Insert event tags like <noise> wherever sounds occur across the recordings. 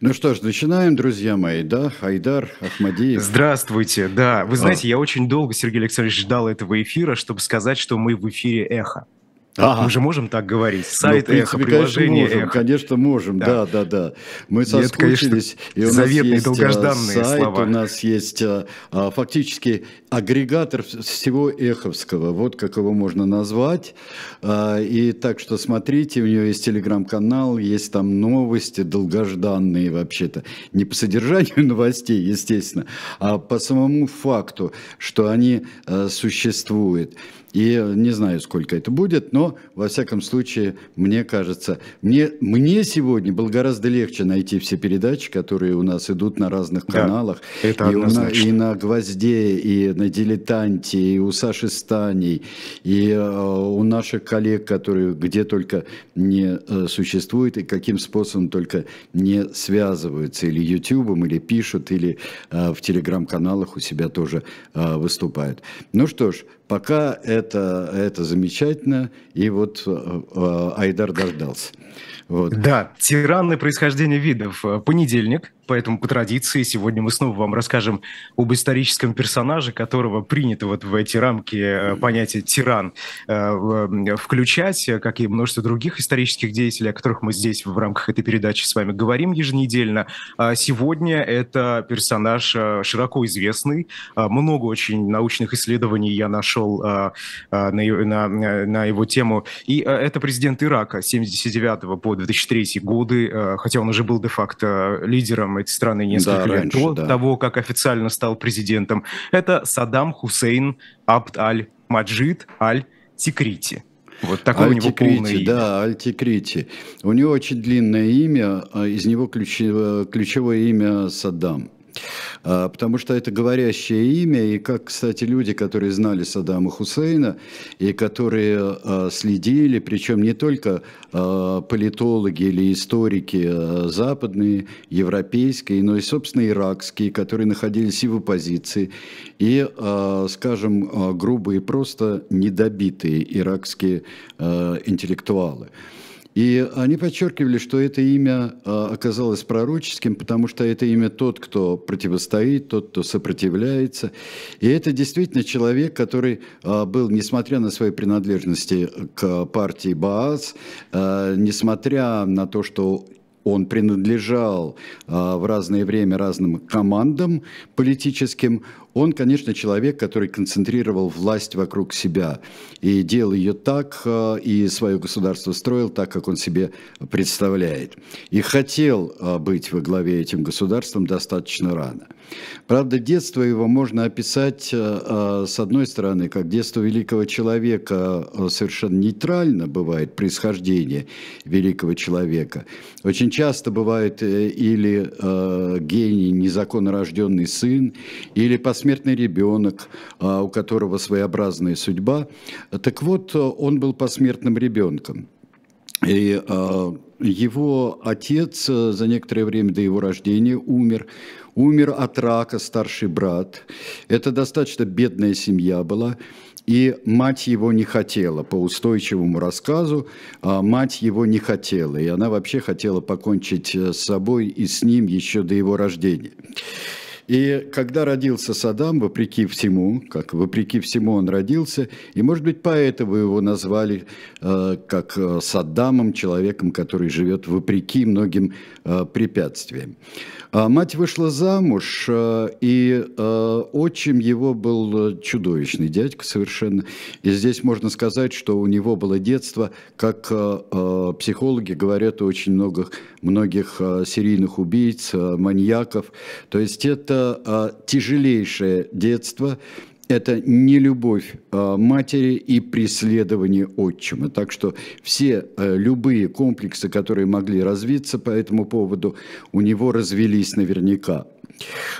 Ну что ж, начинаем, друзья мои, да? Айдар Ахмадиев. Здравствуйте, да. Вы знаете, а. я очень долго, Сергей Александрович, ждал этого эфира, чтобы сказать, что мы в эфире «Эхо». Ага. Мы же можем так говорить. Ну, Сайт ну, принципе, Эхо, приложение конечно, можем, Эхо. Конечно, можем, да, да, да. да. Мы соскучились. Это, и у нас есть э, долгожданные сайт, слова. у нас есть а, а, фактически агрегатор всего эховского, вот как его можно назвать. А, и так что смотрите, у него есть телеграм-канал, есть там новости долгожданные вообще-то. Не по содержанию <laughs> новостей, естественно, а по самому факту, что они а, существуют. И не знаю, сколько это будет, но, во всяком случае, мне кажется, мне, мне сегодня было гораздо легче найти все передачи, которые у нас идут на разных да, каналах. Это и, на, и на «Гвозде», и на «Дилетанте», и у Саши Станей, и э, у наших коллег, которые где только не э, существуют, и каким способом только не связываются, или Ютубом, или пишут, или э, в телеграм-каналах у себя тоже э, выступают. Ну что ж, Пока это, это замечательно, и вот э, э, Айдар дождался. Вот. Да, тиранное происхождение видов. Понедельник, Поэтому по традиции сегодня мы снова вам расскажем об историческом персонаже, которого принято вот в эти рамки э, понятия тиран э, включать, как и множество других исторических деятелей, о которых мы здесь в рамках этой передачи с вами говорим еженедельно. А сегодня это персонаж э, широко известный, много очень научных исследований я нашел на, на, на его тему. И это президент Ирака 79 по 2003 годы, хотя он уже был де-факто лидером этой страны несколько да, лет раньше, до да. того, как официально стал президентом. Это Саддам Хусейн Абд аль-Маджид аль-Тикрити. Вот такое у него полное имя. Да, Альтикрити. У него очень длинное имя, а из него ключевое, ключевое имя Саддам. А, потому что это говорящее имя, и как, кстати, люди, которые знали Саддама Хусейна, и которые а, следили, причем не только а, политологи или историки западные, европейские, но и, собственно, иракские, которые находились и в оппозиции, и, скажем, грубые, просто недобитые иракские интеллектуалы. И они подчеркивали, что это имя а, оказалось пророческим, потому что это имя тот, кто противостоит, тот, кто сопротивляется. И это действительно человек, который а, был, несмотря на свои принадлежности к партии Баас, а, несмотря на то, что он принадлежал в разное время разным командам политическим, он, конечно, человек, который концентрировал власть вокруг себя и делал ее так, э, и свое государство строил так, как он себе представляет. И хотел э, быть во главе этим государством достаточно рано. Правда, детство его можно описать, э, с одной стороны, как детство великого человека совершенно нейтрально бывает происхождение великого человека. Очень часто бывает или гений, незаконно рожденный сын, или посмертный ребенок, у которого своеобразная судьба. Так вот, он был посмертным ребенком. И его отец за некоторое время до его рождения умер. Умер от рака старший брат. Это достаточно бедная семья была. И мать его не хотела, по устойчивому рассказу, а мать его не хотела. И она вообще хотела покончить с собой и с ним еще до его рождения. И когда родился Саддам, вопреки всему, как вопреки всему он родился, и, может быть, поэтому его назвали э, как э, Саддамом, человеком, который живет вопреки многим э, препятствиям. А мать вышла замуж, э, и э, отчим его был чудовищный дядька совершенно. И здесь можно сказать, что у него было детство, как э, психологи говорят, у очень многих, многих серийных убийц, маньяков. То есть это тяжелейшее детство, это не любовь а, матери и преследование отчима. Так что все а, любые комплексы, которые могли развиться по этому поводу, у него развелись наверняка.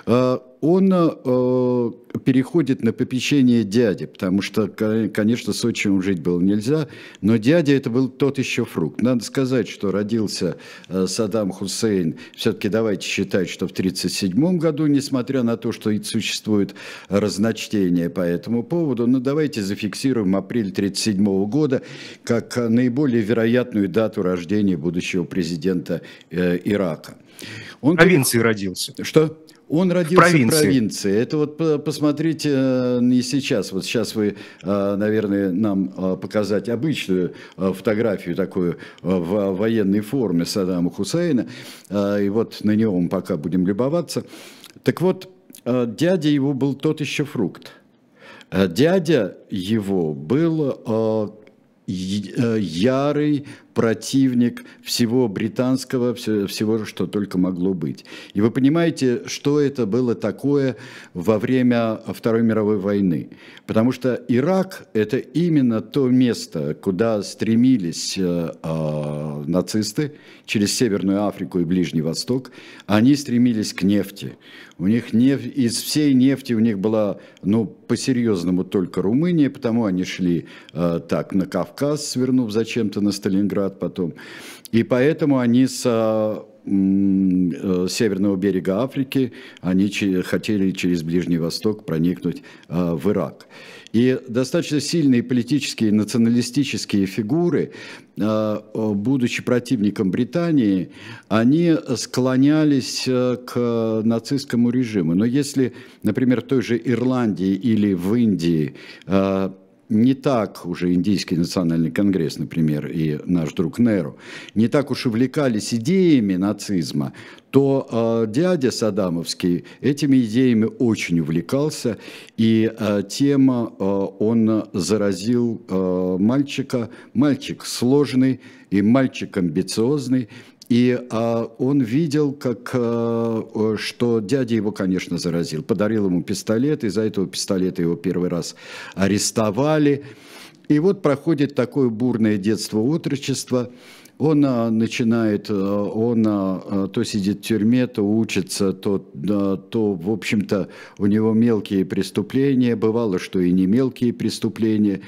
А, он э, переходит на попечение дяди, потому что, конечно, с отчимом жить было нельзя, но дядя это был тот еще фрукт. Надо сказать, что родился э, Саддам Хусейн, все-таки давайте считать, что в 1937 году, несмотря на то, что существует разночтение по этому поводу, но давайте зафиксируем апрель 1937 года как наиболее вероятную дату рождения будущего президента э, Ирака. Он в провинции родился. Что? Он родился в провинции. в провинции. Это вот посмотрите э, не сейчас. Вот сейчас вы, э, наверное, нам э, показать обычную фотографию такую в военной форме Саддама Хусейна. И вот на него мы пока будем любоваться. Так вот, дядя его был тот еще фрукт. Дядя его был ярый противник всего британского, всего, что только могло быть. И вы понимаете, что это было такое во время Второй мировой войны. Потому что Ирак – это именно то место, куда стремились э, э, нацисты через Северную Африку и Ближний Восток. Они стремились к нефти. У них нефть, из всей нефти у них была, ну, по-серьезному только Румыния, потому они шли э, так на Кавказ, свернув зачем-то на Сталинград, потом. И поэтому они с э, северного берега Африки, они хотели через Ближний Восток проникнуть э, в Ирак. И достаточно сильные политические националистические фигуры, э, будучи противником Британии, они склонялись к нацистскому режиму. Но если, например, в той же Ирландии или в Индии не так уже Индийский национальный конгресс, например, и наш друг Неру, не так уж увлекались идеями нацизма, то э, дядя Садамовский этими идеями очень увлекался, и э, тема э, он заразил э, мальчика, мальчик сложный и мальчик амбициозный, и а, он видел, как, а, что дядя его, конечно, заразил. Подарил ему пистолет, из-за этого пистолета его первый раз арестовали. И вот проходит такое бурное детство, отрочество. Он а, начинает, а, он а, то сидит в тюрьме, то учится, то, а, то, в общем-то, у него мелкие преступления, бывало, что и не мелкие преступления.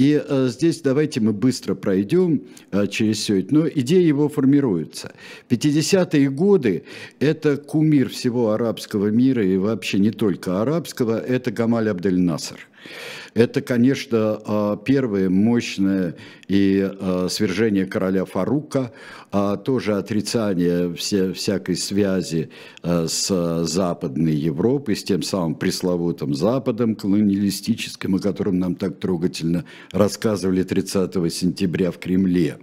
И э, здесь давайте мы быстро пройдем э, через все это. Но идея его формируется. 50-е годы – это кумир всего арабского мира и вообще не только арабского, это Гамаль Абдель Наср. Это, конечно, а, первое мощное и а, свержение короля Фарука, а тоже отрицание все, всякой связи с Западной Европой, с тем самым пресловутым Западом колониалистическим, о котором нам так трогательно рассказывали 30 сентября в Кремле.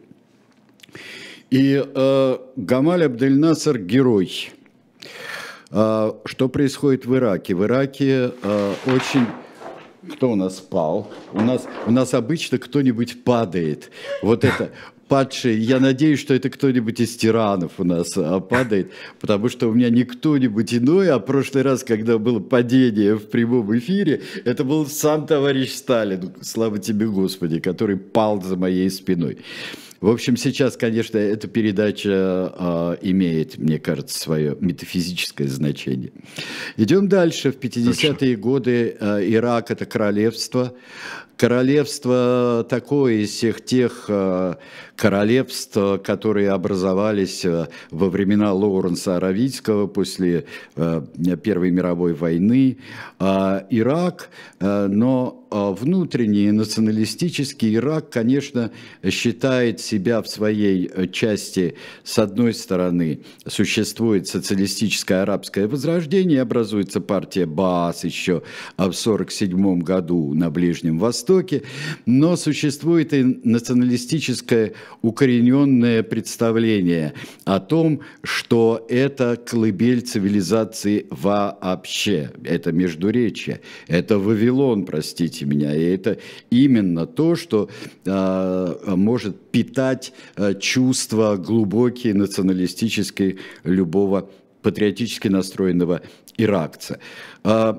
И э, Гамаль Абдель-Насар – герой. Что происходит в Ираке? В Ираке очень кто у нас спал? У нас, у нас обычно кто-нибудь падает. Вот это падший, я надеюсь, что это кто-нибудь из тиранов у нас а, падает, потому что у меня не кто-нибудь иной, а прошлый раз, когда было падение в прямом эфире, это был сам товарищ Сталин, слава тебе Господи, который пал за моей спиной. В общем, сейчас, конечно, эта передача э, имеет, мне кажется, свое метафизическое значение. Идем дальше. В 50-е годы э, Ирак – это королевство. Королевство такое из всех тех э, королевств, которые образовались э, во времена Лоуренса Аравийского после э, Первой мировой войны. Э, Ирак, э, но а, внутренний националистический Ирак, конечно, считает себя в своей э, части, с одной стороны, существует социалистическое арабское возрождение, образуется партия Баас еще в 1947 году на Ближнем Востоке, но существует и националистическое укорененное представление о том, что это колыбель цивилизации вообще, это Междуречье, это Вавилон, простите меня. И это именно то, что э, может питать э, чувства глубокие, националистические любого патриотически настроенного иракца. Э,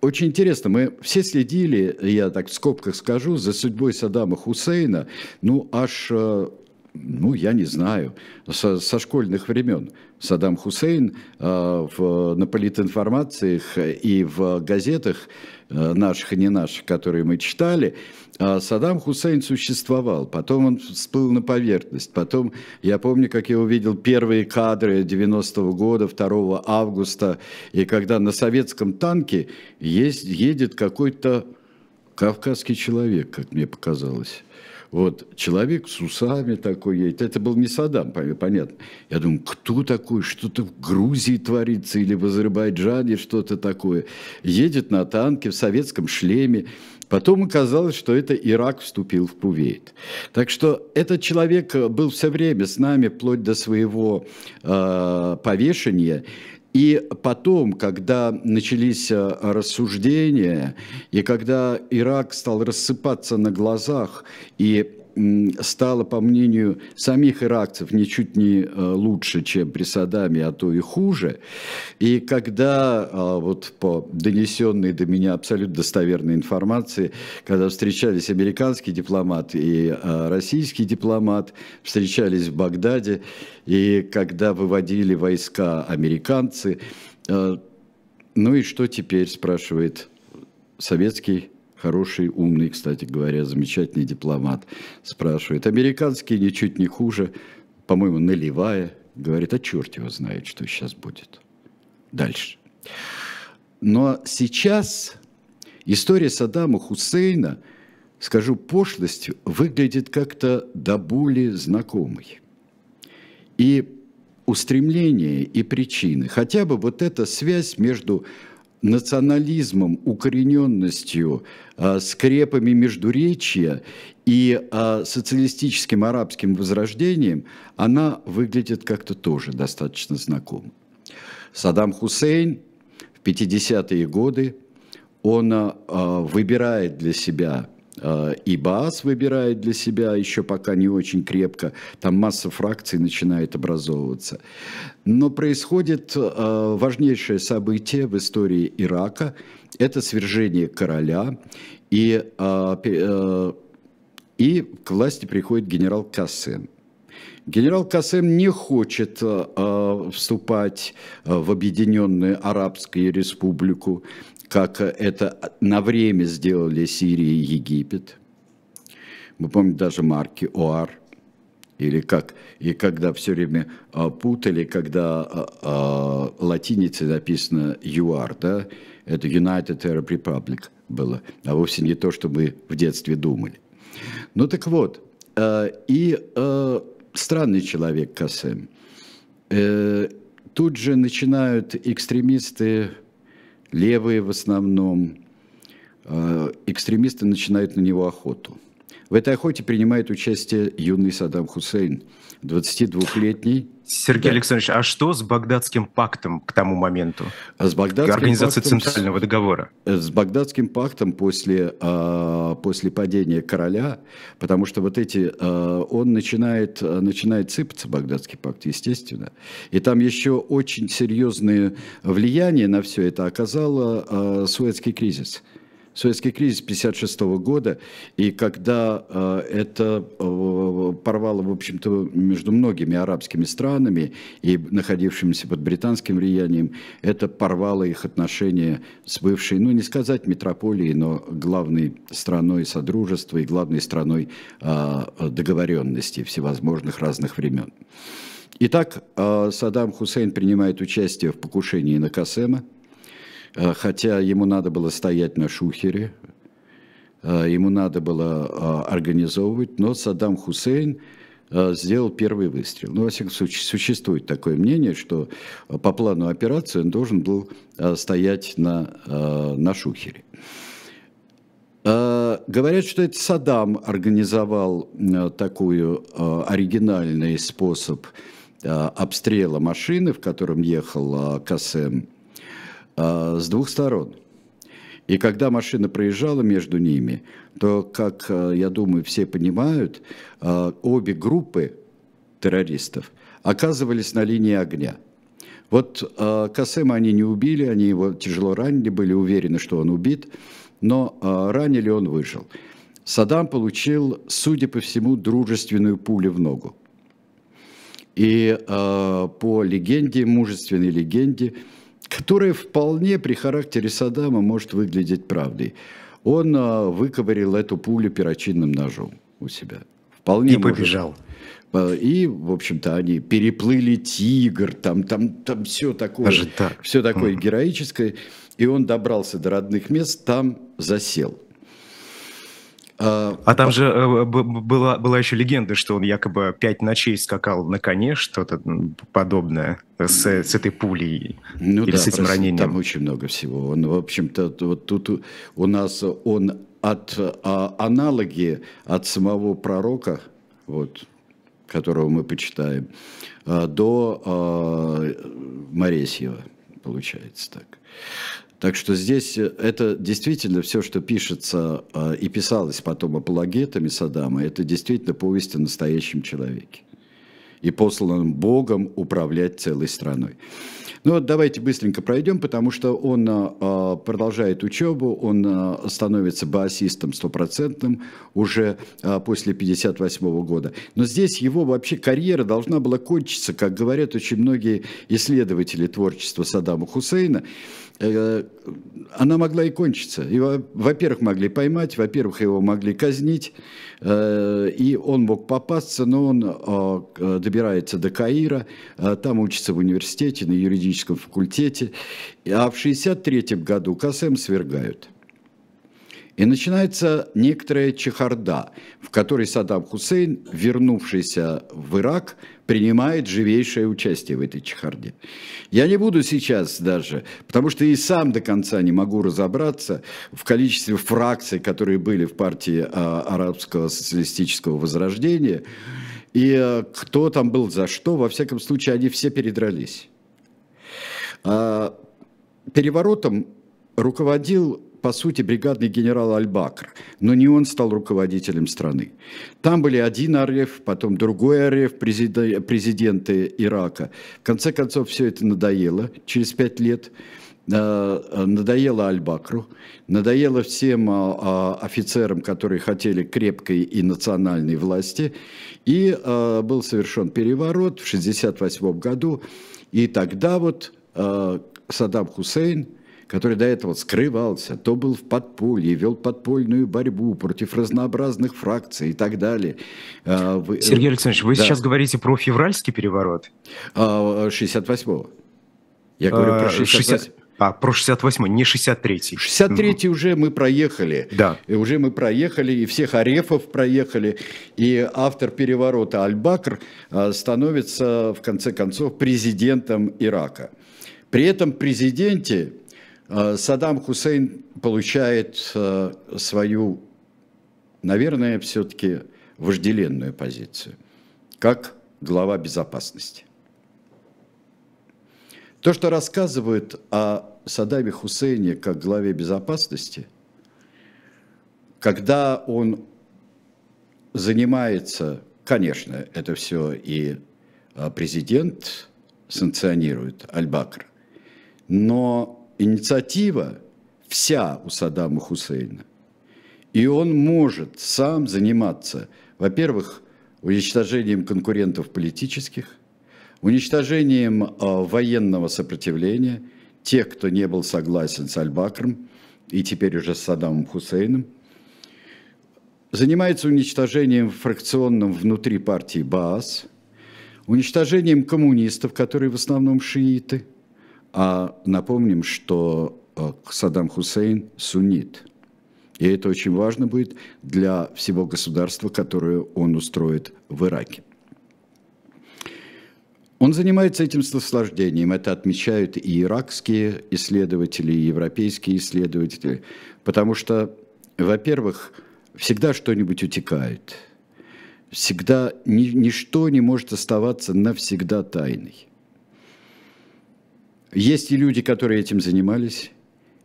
очень интересно, мы все следили, я так в скобках скажу, за судьбой Саддама Хусейна, ну, аж ну, я не знаю, со, со школьных времен. Саддам Хусейн э, в, на политинформациях и в газетах э, наших и не наших, которые мы читали, э, Саддам Хусейн существовал. Потом он всплыл на поверхность. Потом, я помню, как я увидел первые кадры 90-го года, 2 августа, и когда на советском танке есть, едет какой-то кавказский человек, как мне показалось. Вот человек с усами такой едет. Это был не Саддам, понятно. Я думаю, кто такой? Что-то в Грузии творится или в Азербайджане что-то такое. Едет на танке в советском шлеме. Потом оказалось, что это Ирак вступил в Кувейт. Так что этот человек был все время с нами, вплоть до своего э, повешения. И потом, когда начались э, рассуждения, и когда Ирак стал рассыпаться на глазах, и стало, по мнению самих иракцев, ничуть не э, лучше, чем при Саддаме, а то и хуже. И когда, э, вот по донесенной до меня абсолютно достоверной информации, когда встречались американский дипломат и э, российский дипломат, встречались в Багдаде, и когда выводили войска американцы, ну и что теперь, спрашивает советский хороший, умный, кстати говоря, замечательный дипломат, спрашивает. Американский ничуть не хуже, по-моему, наливая, говорит, а черт его знает, что сейчас будет. Дальше. Но сейчас история Саддама Хусейна, скажу пошлостью, выглядит как-то до боли знакомой. И устремления и причины, хотя бы вот эта связь между национализмом, укорененностью, а, скрепами междуречия и а, социалистическим арабским возрождением, она выглядит как-то тоже достаточно знакомо. Саддам Хусейн в 50-е годы, он а, выбирает для себя и Баас выбирает для себя, еще пока не очень крепко, там масса фракций начинает образовываться. Но происходит важнейшее событие в истории Ирака, это свержение короля, и, и к власти приходит генерал Кассен. Генерал Касем не хочет э, вступать в Объединенную Арабскую Республику как это на время сделали Сирия и Египет. Мы помним даже марки ОАР, или как, и когда все время а, путали, когда а, а, латиницей написано ЮАР, да, это United Arab Republic было, а вовсе не то, что мы в детстве думали. Ну так вот, а, и а, странный человек Касем. Э, тут же начинают экстремисты левые в основном, э, экстремисты начинают на него охоту. В этой охоте принимает участие юный Саддам Хусейн, 22-летний, Сергей да. Александрович, а что с Багдадским пактом к тому моменту? А с Багдадским Организация пактом, Центрального договора. С Багдадским пактом после, а, после падения короля, потому что вот эти, а, он начинает, начинает сыпаться, Багдадский пакт, естественно. И там еще очень серьезное влияние на все это оказал Суэцкий кризис – советский кризис 1956 года, и когда э, это э, порвало, в общем-то, между многими арабскими странами и находившимися под британским влиянием, это порвало их отношения с бывшей, ну не сказать метрополией, но главной страной Содружества и главной страной э, договоренности всевозможных разных времен. Итак, Саддам Хусейн принимает участие в покушении на Касема – хотя ему надо было стоять на шухере, э, ему надо было э, организовывать, но Саддам Хусейн сделал первый выстрел. Ну, во всяком случае, существует такое мнение, что по плану операции он должен был стоять на, на шухере. Говорят, что это Саддам организовал такой оригинальный способ обстрела машины, в котором ехал Касем а, с двух сторон. И когда машина проезжала между ними, то, как а, я думаю, все понимают, а, обе группы террористов оказывались на линии огня. Вот Касема они не убили, они его тяжело ранили, были уверены, что он убит, но ранили он выжил. Саддам получил, судя по всему, дружественную пулю в ногу. И по легенде, мужественной легенде, которая вполне при характере Саддама может выглядеть правдой, он э, выковырил эту пулю перочинным ножом у себя. Вполне и может. побежал. И, в общем-то, они переплыли тигр, там, там, там все такое, Даже так. все такое mm. героическое. И он добрался до родных мест, там засел. А, а там же э, была, была еще легенда, что он якобы пять ночей скакал на коне, что-то подобное с, с этой пулей ну или да, с этим ранением. Там очень много всего. Он, в общем-то, вот тут у нас он от а, аналоги от самого пророка, вот, которого мы почитаем, а, до а, Моресьева, получается так. Так что здесь э, это действительно все, что пишется э, и писалось потом апологетами Саддама, это действительно повесть о настоящем человеке и посланным Богом управлять целой страной. Ну вот давайте быстренько пройдем, потому что он а, продолжает учебу, он а, становится басистом стопроцентным уже а, после 58 года. Но здесь его вообще карьера должна была кончиться, как говорят очень многие исследователи творчества Саддама Хусейна. Э, она могла и кончиться. Его, во-первых, могли поймать, во-первых, его могли казнить, э, и он мог попасться, но он э, добирается до Каира, там учится в университете, на юридическом факультете, а в 1963 году Касем свергают – и начинается некоторая чехарда, в которой Саддам Хусейн, вернувшийся в Ирак, принимает живейшее участие в этой чехарде. Я не буду сейчас даже, потому что и сам до конца не могу разобраться в количестве фракций, которые были в партии а, арабского социалистического возрождения, и а, кто там был за что, во всяком случае, они все передрались. А, переворотом руководил по сути, бригадный генерал Аль-Бакр, но не он стал руководителем страны. Там были один Ареф, потом другой Ареф, президенты Ирака. В конце концов, все это надоело через пять лет. Э, надоело Аль-Бакру, надоело всем а, а, офицерам, которые хотели крепкой и национальной власти. И э, был совершен переворот в 1968 году. И тогда вот э, Саддам Хусейн – который до этого скрывался, то был в подполье, вел подпольную борьбу против разнообразных фракций и так далее. А, вы, Сергей Александрович, вы да. сейчас говорите про февральский переворот? 68-го. А, Я говорю про 68 а, про 68-й, не 63-й. 63-й уже мы проехали. Да. И уже мы проехали, и всех Арефов проехали. И автор переворота Аль-Бакр а, становится, в конце концов, президентом Ирака. При этом президенте Э, Саддам Хусейн получает э, свою, наверное, все-таки вожделенную позицию, как глава безопасности. То, что рассказывают о Саддаме Хусейне как главе безопасности, когда он занимается, конечно, это все и э, президент санкционирует, Аль-Бакр, но инициатива вся у Саддама Хусейна. И он может сам заниматься, во-первых, уничтожением конкурентов политических, уничтожением э, военного сопротивления, тех, кто не был согласен с Аль-Бакром и теперь уже с Саддамом Хусейном, занимается уничтожением фракционным внутри партии Баас, уничтожением коммунистов, которые в основном шииты – а напомним, что э, Саддам Хусейн суннит. И это очень важно будет для всего государства, которое он устроит в Ираке. Он занимается этим наслаждением. Это отмечают и иракские исследователи, и европейские исследователи. Потому что, во-первых, всегда что-нибудь утекает. Всегда ничто не может оставаться навсегда тайной. Есть и люди, которые этим занимались,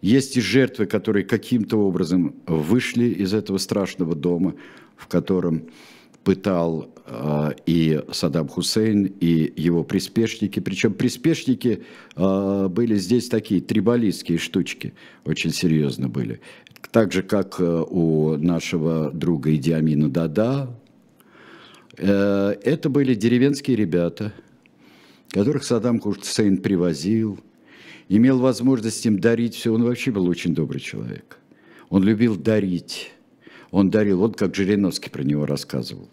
есть и жертвы, которые каким-то образом вышли из этого страшного дома, в котором пытал э, и Саддам Хусейн, и его приспешники. Причем приспешники э, были здесь такие трибалистские штучки, очень серьезно были. Так же, как э, у нашего друга Идиамина Дада, Э, это были деревенские ребята, которых Саддам Хусейн привозил, имел возможность им дарить все. Он вообще был очень добрый человек. Он любил дарить. Он дарил, вот как Жириновский про него рассказывал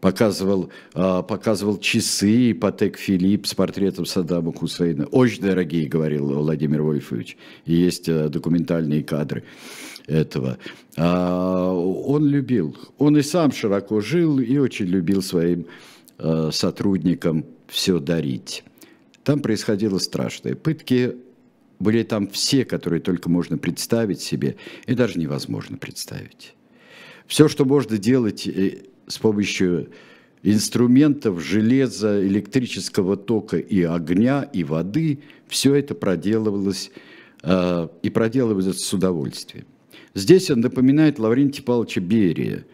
показывал, а, показывал часы Патек Филипп с портретом Саддама Хусейна. Очень дорогие, говорил Владимир Вольфович. И есть а, документальные кадры этого. А, он любил. Он и сам широко жил и очень любил своим сотрудникам все дарить. Там происходило страшное. Пытки были там все, которые только можно представить себе, и даже невозможно представить. Все, что можно делать э, с помощью инструментов железа, электрического тока и огня, и воды, все это проделывалось э, и проделывалось с удовольствием. Здесь он напоминает Лаврентия Павловича Берия,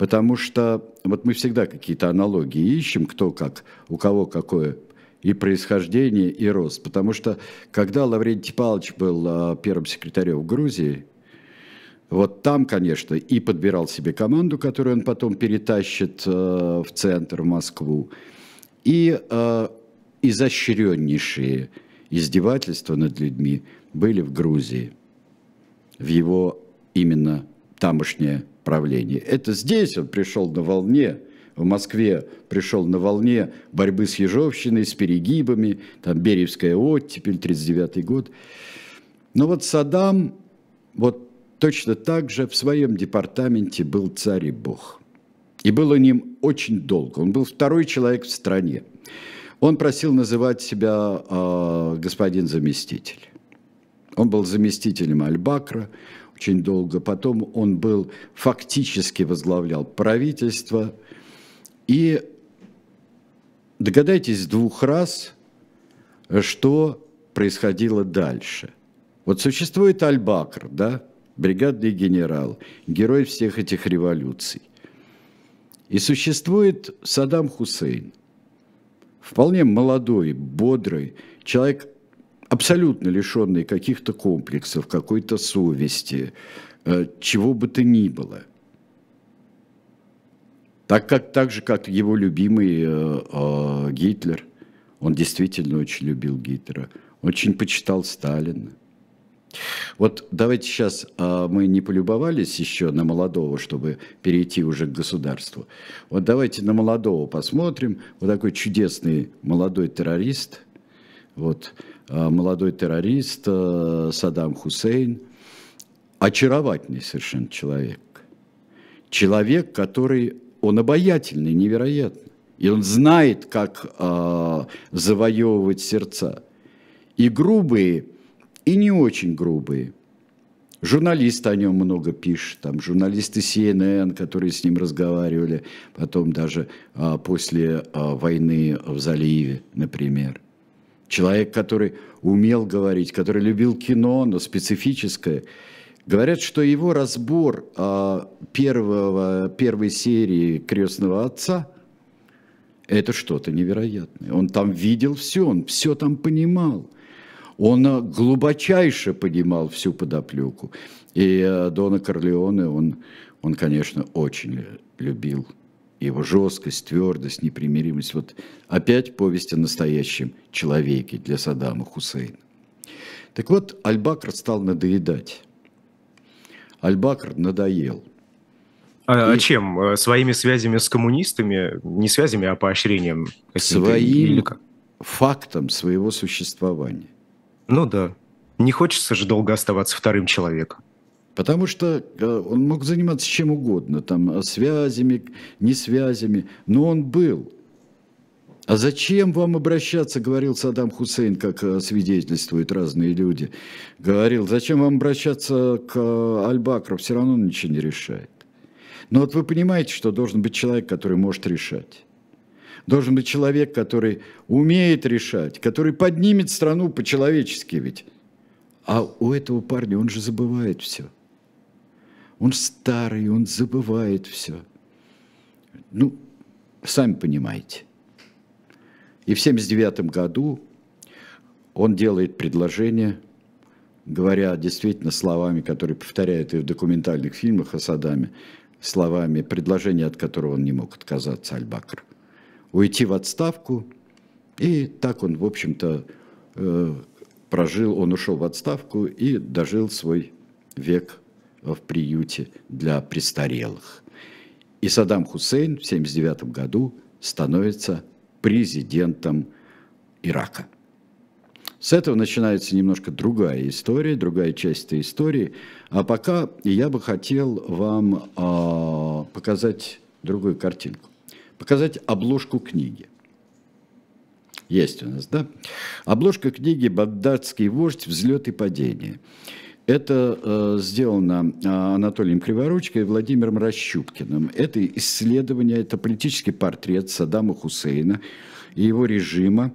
потому что вот мы всегда какие-то аналогии ищем, кто как, у кого какое и происхождение, и рост. Потому что когда Лаврентий Павлович был э, первым секретарем в Грузии, вот там, конечно, и подбирал себе команду, которую он потом перетащит э, в центр, в Москву, и э, изощреннейшие издевательства над людьми были в Грузии, в его именно тамошнее правление. Это здесь он пришел на волне, в Москве пришел на волне борьбы с Ежовщиной, с перегибами, там Бериевская оттепель, 39 год. Но вот Саддам, вот точно так же в своем департаменте был царь и бог. И был он им очень долго. Он был второй человек в стране. Он просил называть себя э, господин заместитель. Он был заместителем Аль-Бакра очень долго. Потом он был фактически возглавлял правительство. И догадайтесь двух раз, что происходило дальше. Вот существует Аль-Бакр, да, бригадный генерал, герой всех этих революций. И существует Саддам Хусейн, вполне молодой, бодрый, человек, абсолютно лишенный каких-то комплексов, какой-то совести, э, чего бы то ни было. Так, как, так же, как его любимый э, э, Гитлер. Он действительно очень любил Гитлера. Очень почитал Сталина. Вот давайте сейчас а, мы не полюбовались еще на молодого, чтобы перейти уже к государству. Вот давайте на молодого посмотрим. Вот такой чудесный молодой террорист. Вот молодой террорист а, Саддам Хусейн. Очаровательный совершенно человек. Человек, который, он обаятельный, невероятно. И он знает, как а, завоевывать сердца. И грубые и не очень грубые. Журналисты о нем много пишут, там журналисты CNN, которые с ним разговаривали, потом даже а, после а, войны в заливе, например. Человек, который умел говорить, который любил кино, но специфическое. Говорят, что его разбор а, первого, первой серии «Крестного отца» – это что-то невероятное. Он там видел все, он все там понимал – он э, глубочайше понимал всю подоплеку. И э, Дона Корлеоне он, он, конечно, очень любил его жесткость, твердость, непримиримость. Вот опять повесть о настоящем человеке для Саддама Хусейна. Так вот, Аль-Бакр стал надоедать. Аль-Бакр надоел. А, и... чем? Э, своими связями с коммунистами? Не связями, а поощрением? Своим фактом своего существования. Ну да. Не хочется же долго оставаться вторым человеком. Потому что э, он мог заниматься чем угодно, там, э, связями, не связями, но он был. А зачем вам обращаться, говорил Саддам Хусейн, как э, свидетельствуют разные люди. Говорил, зачем вам обращаться к Аль-Бакру, все равно он ничего не решает. Но вот вы понимаете, что должен быть человек, который может решать. Должен быть человек, который умеет решать, который поднимет страну по-человечески ведь. А у этого парня он же забывает все. Он старый, он забывает все. Ну, сами понимаете. И в 79 году он делает предложение, говоря действительно словами, которые повторяют и в документальных фильмах о Саддаме, словами, предложение, от которого он не мог отказаться, Аль-Бакр. Уйти в отставку, и так он, в общем-то, э, прожил, он ушел в отставку и дожил свой век в приюте для престарелых. И Саддам Хусейн в 1979 году становится президентом Ирака. С этого начинается немножко другая история, другая часть этой истории. А пока я бы хотел вам э, показать другую картинку. Показать обложку книги. Есть у нас, да? Обложка книги «Багдадский вождь. Взлет и падение». Это э, сделано э, Анатолием Криворучкой и Владимиром Расщупкиным. Это исследование, это политический портрет Саддама Хусейна и его режима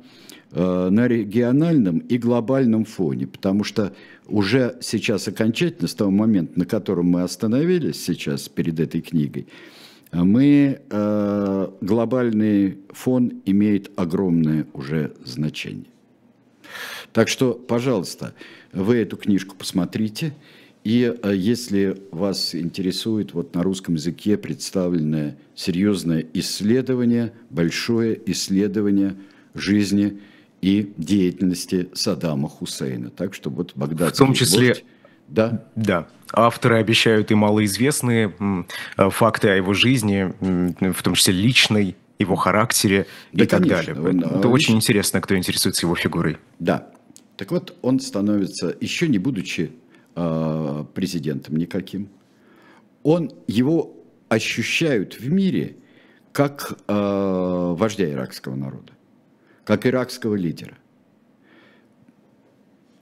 э, на региональном и глобальном фоне, потому что уже сейчас окончательно, с того момента, на котором мы остановились сейчас перед этой книгой, мы, э, глобальный фон имеет огромное уже значение. Так что, пожалуйста, вы эту книжку посмотрите. И э, если вас интересует вот на русском языке представленное серьезное исследование, большое исследование жизни и деятельности Саддама Хусейна. Так что вот Багдадский В том числе... Вождь, да? Да. Авторы обещают и малоизвестные э, факты о его жизни, в том числе личной, его характере да, и конечно. так далее. Он, Это лично... очень интересно, кто интересуется его фигурой. Да. Так вот, он становится, еще не будучи э, президентом никаким, он, его ощущают в мире как э, вождя иракского народа, как иракского лидера.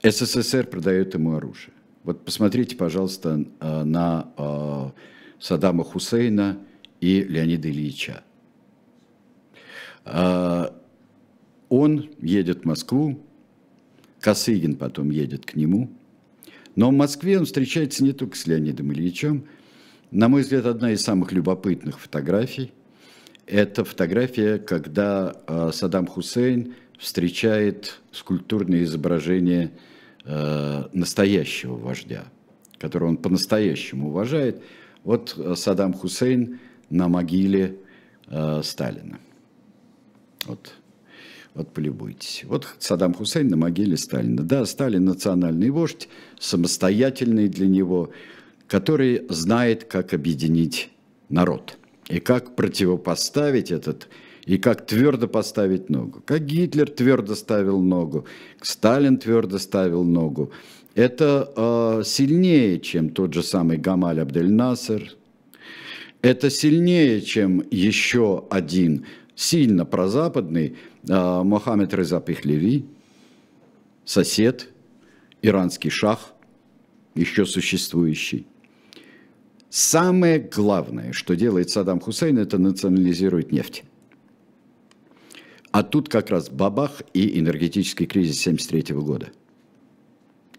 СССР продает ему оружие. Вот посмотрите, пожалуйста, э, на э, Саддама Хусейна и Леонида Ильича. Э, он едет в Москву, Косыгин потом едет к нему. Но в Москве он встречается не только с Леонидом Ильичем. На мой взгляд, одна из самых любопытных фотографий – это фотография, когда э, Саддам Хусейн встречает скульптурное изображение э, настоящего вождя, которого он по-настоящему уважает. Вот э, Саддам Хусейн на могиле Сталина. Вот вот полюбуйтесь. Вот Саддам Хусейн на могиле Сталина. Да, Сталин национальный вождь, самостоятельный для него, который знает, как объединить народ и как противопоставить этот, и как твердо поставить ногу. Как Гитлер твердо ставил ногу, Сталин твердо ставил ногу. Это э, сильнее, чем тот же самый Гамаль Абдель Насер. Это сильнее, чем еще один сильно прозападный Мохаммед Реза Пехлеви, сосед, иранский шах, еще существующий. Самое главное, что делает Саддам Хусейн, это национализирует нефть. А тут как раз бабах и энергетический кризис 1973 года.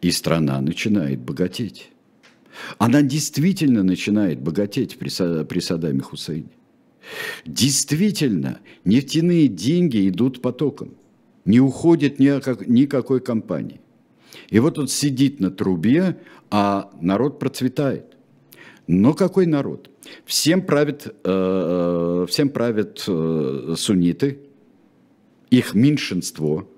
И страна начинает богатеть. Она действительно начинает богатеть при, при Саддаме Хусейне. Действительно, нефтяные деньги идут потоком, не уходит ни никакой компании. И вот он сидит на трубе, а народ процветает. Но какой народ? Всем правят, э, э всем правят э, сунниты, их меньшинство,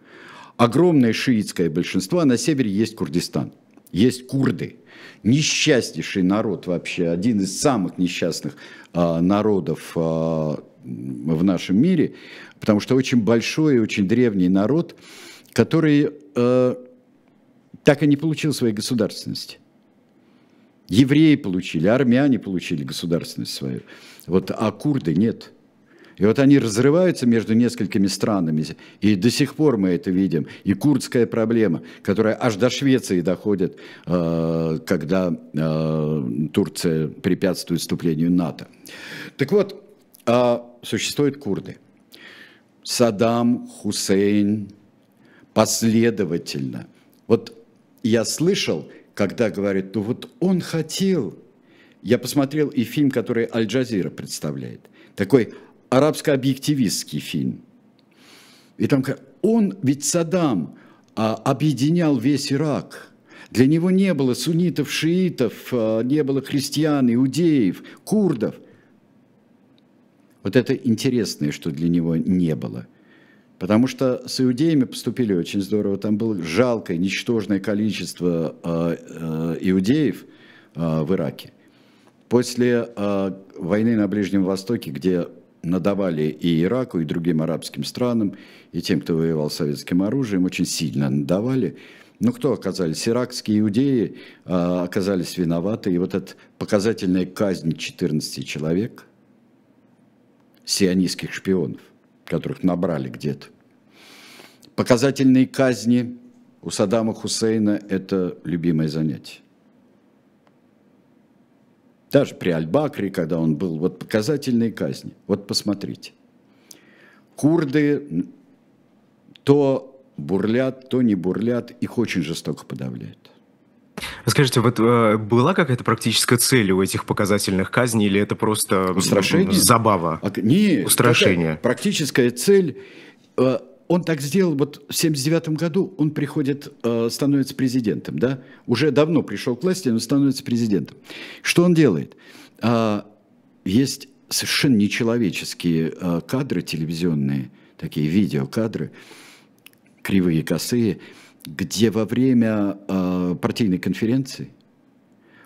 огромное шиитское большинство, а на севере есть Курдистан, есть курды – несчастнейший народ вообще, один из самых несчастных а, народов а, в нашем мире, потому что очень большой и очень древний народ, который а, так и не получил своей государственности. Евреи получили, армяне получили государственность свою, вот, а курды нет – и вот они разрываются между несколькими странами, и до сих пор мы это видим. И курдская проблема, которая аж до Швеции доходит, э, когда э, Турция препятствует вступлению НАТО. Так вот, э, существуют курды. Саддам Хусейн последовательно. Вот я слышал, когда говорят, ну вот он хотел. Я посмотрел и фильм, который Аль-Джазира представляет. Такой арабско-объективистский фильм. И там он, ведь Саддам а, объединял весь Ирак. Для него не было суннитов, шиитов, а, не было христиан, иудеев, курдов. Вот это интересное, что для него не было. Потому что с иудеями поступили очень здорово. Там было жалкое, ничтожное количество э, иудеев в Ираке. После войны на Ближнем Востоке, где надавали и Ираку, и другим арабским странам, и тем, кто воевал советским оружием, очень сильно надавали. Ну, кто оказались? Иракские иудеи э, оказались виноваты. И вот эта показательная казнь 14 человек, сионистских шпионов, которых набрали где-то. Показательные казни у Саддама Хусейна – это любимое занятие. Даже при Аль-Бакре, когда он был, вот показательные казни. Вот посмотрите. Курды то бурлят, то не бурлят, их очень жестоко подавляют. Скажите, вот э, была какая-то практическая цель у этих показательных казней, или это просто Устрашение? забава? А, нет, Устрашение. Практическая цель э, он так сделал, вот в 79 году он приходит, э, становится президентом, да, уже давно пришел к власти, но становится президентом. Что он делает? А, есть совершенно нечеловеческие э, кадры телевизионные, такие видеокадры, кривые, косые, где во время э, партийной конференции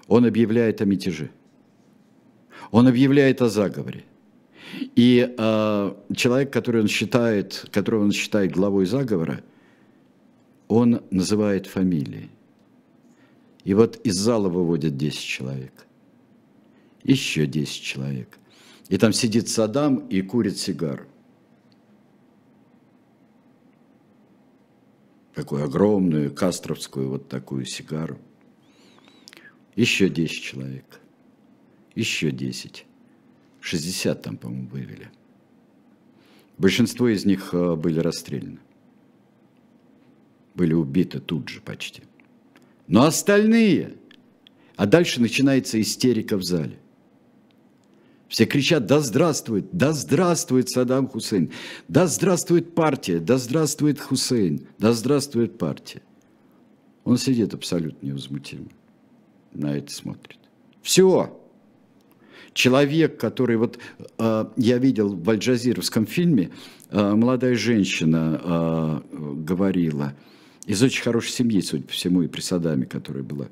он объявляет о мятеже. Он объявляет о заговоре. И э, человек, который он считает, которого он считает главой заговора, он называет фамилии. И вот из зала выводят 10 человек. Еще 10 человек. И там сидит Саддам и курит сигару. Такую огромную, кастровскую вот такую сигару. Еще 10 человек. Еще 10. 60 там, по-моему, вывели. Большинство из них э, были расстреляны. Были убиты тут же почти. Но остальные... А дальше начинается истерика в зале. Все кричат, да здравствует, да здравствует Саддам Хусейн, да здравствует партия, да здравствует Хусейн, да здравствует партия. Он сидит абсолютно невозмутимо, на это смотрит. Все, человек, который вот э, я видел в альджазировском фильме, э, молодая женщина э, говорила, из очень хорошей семьи, судя по всему, и при Садаме, которая была.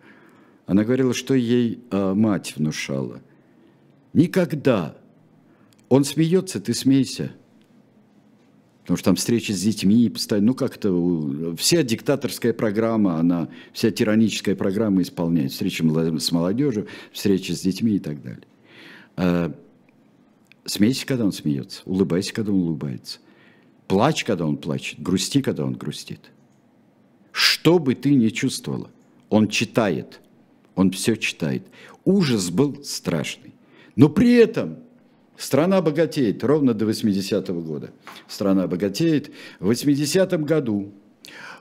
Она говорила, что ей э, мать внушала. Никогда. Он смеется, ты смейся. Потому что там встречи с детьми постоянно, ну как-то вся диктаторская программа, она, вся тираническая программа исполняет. Встречи с молодежью, встречи с детьми и так далее. Э, смейся, когда он смеется, улыбайся, когда он улыбается. Плачь, когда он плачет, грусти, когда он грустит. Что бы ты ни чувствовала, он читает, он все читает. Ужас был страшный. Но при этом страна богатеет ровно до 80-го года. Страна богатеет. В 80-м году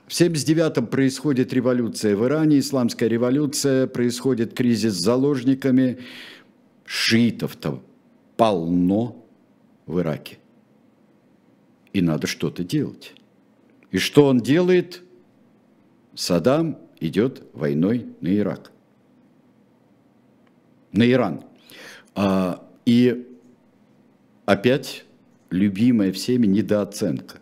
в 79-м происходит революция в Иране, исламская революция, происходит кризис с заложниками, шиитов-то полно в Ираке. И надо что-то делать. И что он делает? Саддам идет войной на Ирак. На Иран. А, и опять любимая всеми недооценка.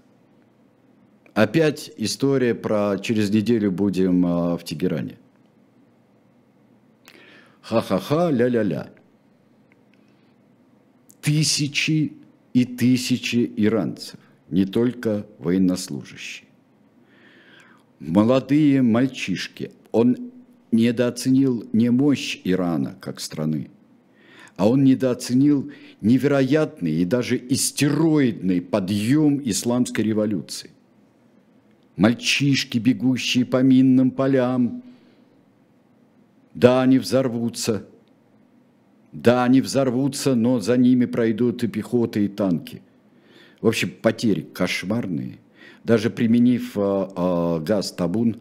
Опять история про через неделю будем а, в Тегеране. Ха-ха-ха, ля-ля-ля тысячи и тысячи иранцев, не только военнослужащие. Молодые мальчишки. Он недооценил не мощь Ирана как страны, а он недооценил невероятный и даже истероидный подъем исламской революции. Мальчишки, бегущие по минным полям, да, они взорвутся – да, они взорвутся, но за ними пройдут и пехота, и танки. В общем, потери кошмарные. Даже применив э, э, газ табун,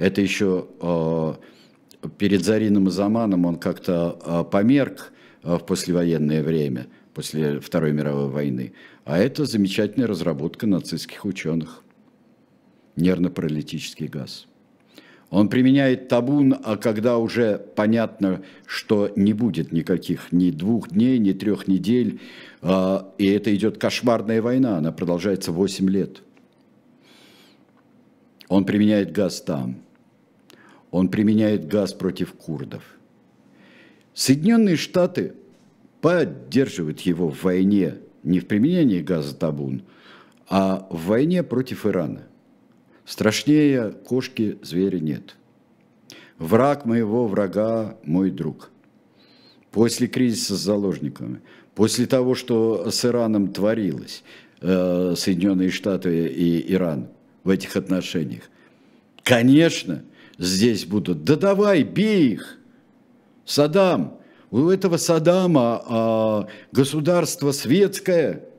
это еще э, перед Зарином Заманом он как-то э, померк э, в послевоенное время, после Второй мировой войны. А это замечательная разработка нацистских ученых. Нервно-паралитический газ. Он применяет табун, а когда уже понятно, что не будет никаких ни двух дней, ни трех недель, а, и это идет кошмарная война, она продолжается 8 лет. Он применяет газ там. Он применяет газ против курдов. Соединенные Штаты поддерживают его в войне не в применении газа табун, а в войне против Ирана. Страшнее кошки зверя нет. Враг моего врага – мой друг. После кризиса с заложниками, после того, что с Ираном творилось, э, Соединенные Штаты и Иран в этих отношениях, конечно, здесь будут, да давай, бей их, Саддам, у этого Саддама а, государство светское –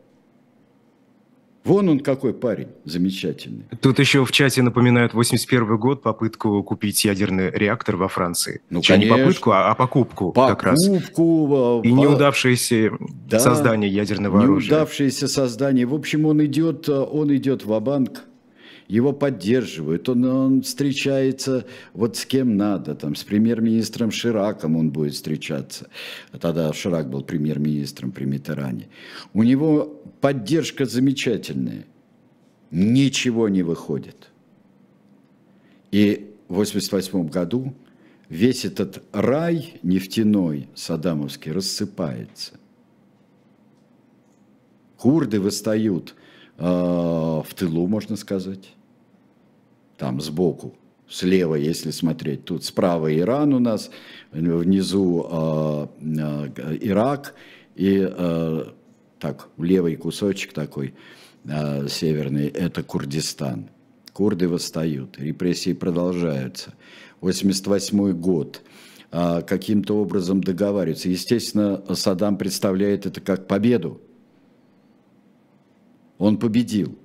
Вон он какой парень замечательный. Тут еще в чате напоминают 81 год, попытку купить ядерный реактор во Франции. Ну, Чем конечно. не попытку, а, а покупку, покупку как раз. Покупку. И неудавшееся да, создание ядерного оружия. Неудавшееся создание. В общем, он идет, он идет в банк его поддерживают, он, он встречается вот с кем надо, там, с премьер-министром Шираком он будет встречаться. Тогда Ширак был премьер-министром при Митеране. У него поддержка замечательная. Ничего не выходит. И в 1988 году весь этот рай нефтяной саддамовский рассыпается. Курды восстают э, в тылу, можно сказать там сбоку, слева, если смотреть. Тут справа Иран у нас, внизу э, э, Ирак и э, так левый кусочек такой э, северный – это Курдистан. Курды восстают, репрессии продолжаются. 88 год э, каким-то образом договариваются. Естественно, Саддам представляет это как победу. Он победил.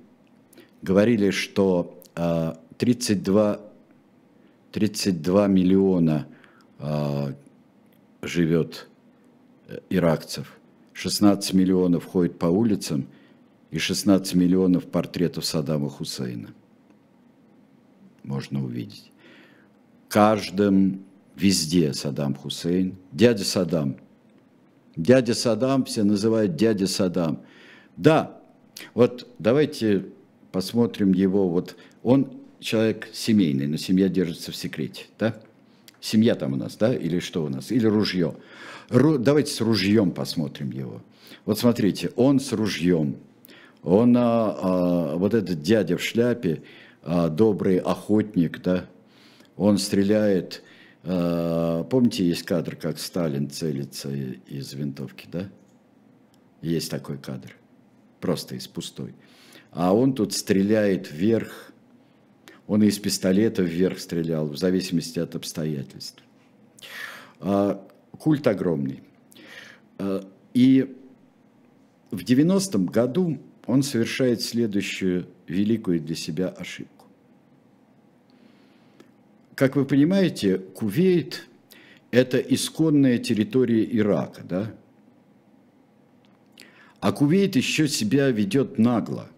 Говорили, что э, 32, 32 миллиона э, живет иракцев, 16 миллионов ходит по улицам и 16 миллионов портретов Саддама Хусейна. Можно увидеть. Каждым, везде Саддам Хусейн, дядя Саддам. Дядя Саддам, все называют дядя Саддам. Да, вот давайте посмотрим его, вот он человек семейный, но семья держится в секрете, да? Семья там у нас, да? Или что у нас? Или ружье. Ру... Давайте с ружьем посмотрим его. Вот смотрите, он с ружьем. Он, а, а, вот этот дядя в шляпе, а, добрый охотник, да? Он стреляет. А, помните, есть кадр, как Сталин целится из винтовки, да? Есть такой кадр. Просто из пустой. А он тут стреляет вверх, он из пистолета вверх стрелял, в зависимости от обстоятельств. А, культ огромный. А, и в 90-м году он совершает следующую великую для себя ошибку. Как вы понимаете, Кувейт – это исконная территория Ирака, да? А Кувейт еще себя ведет нагло.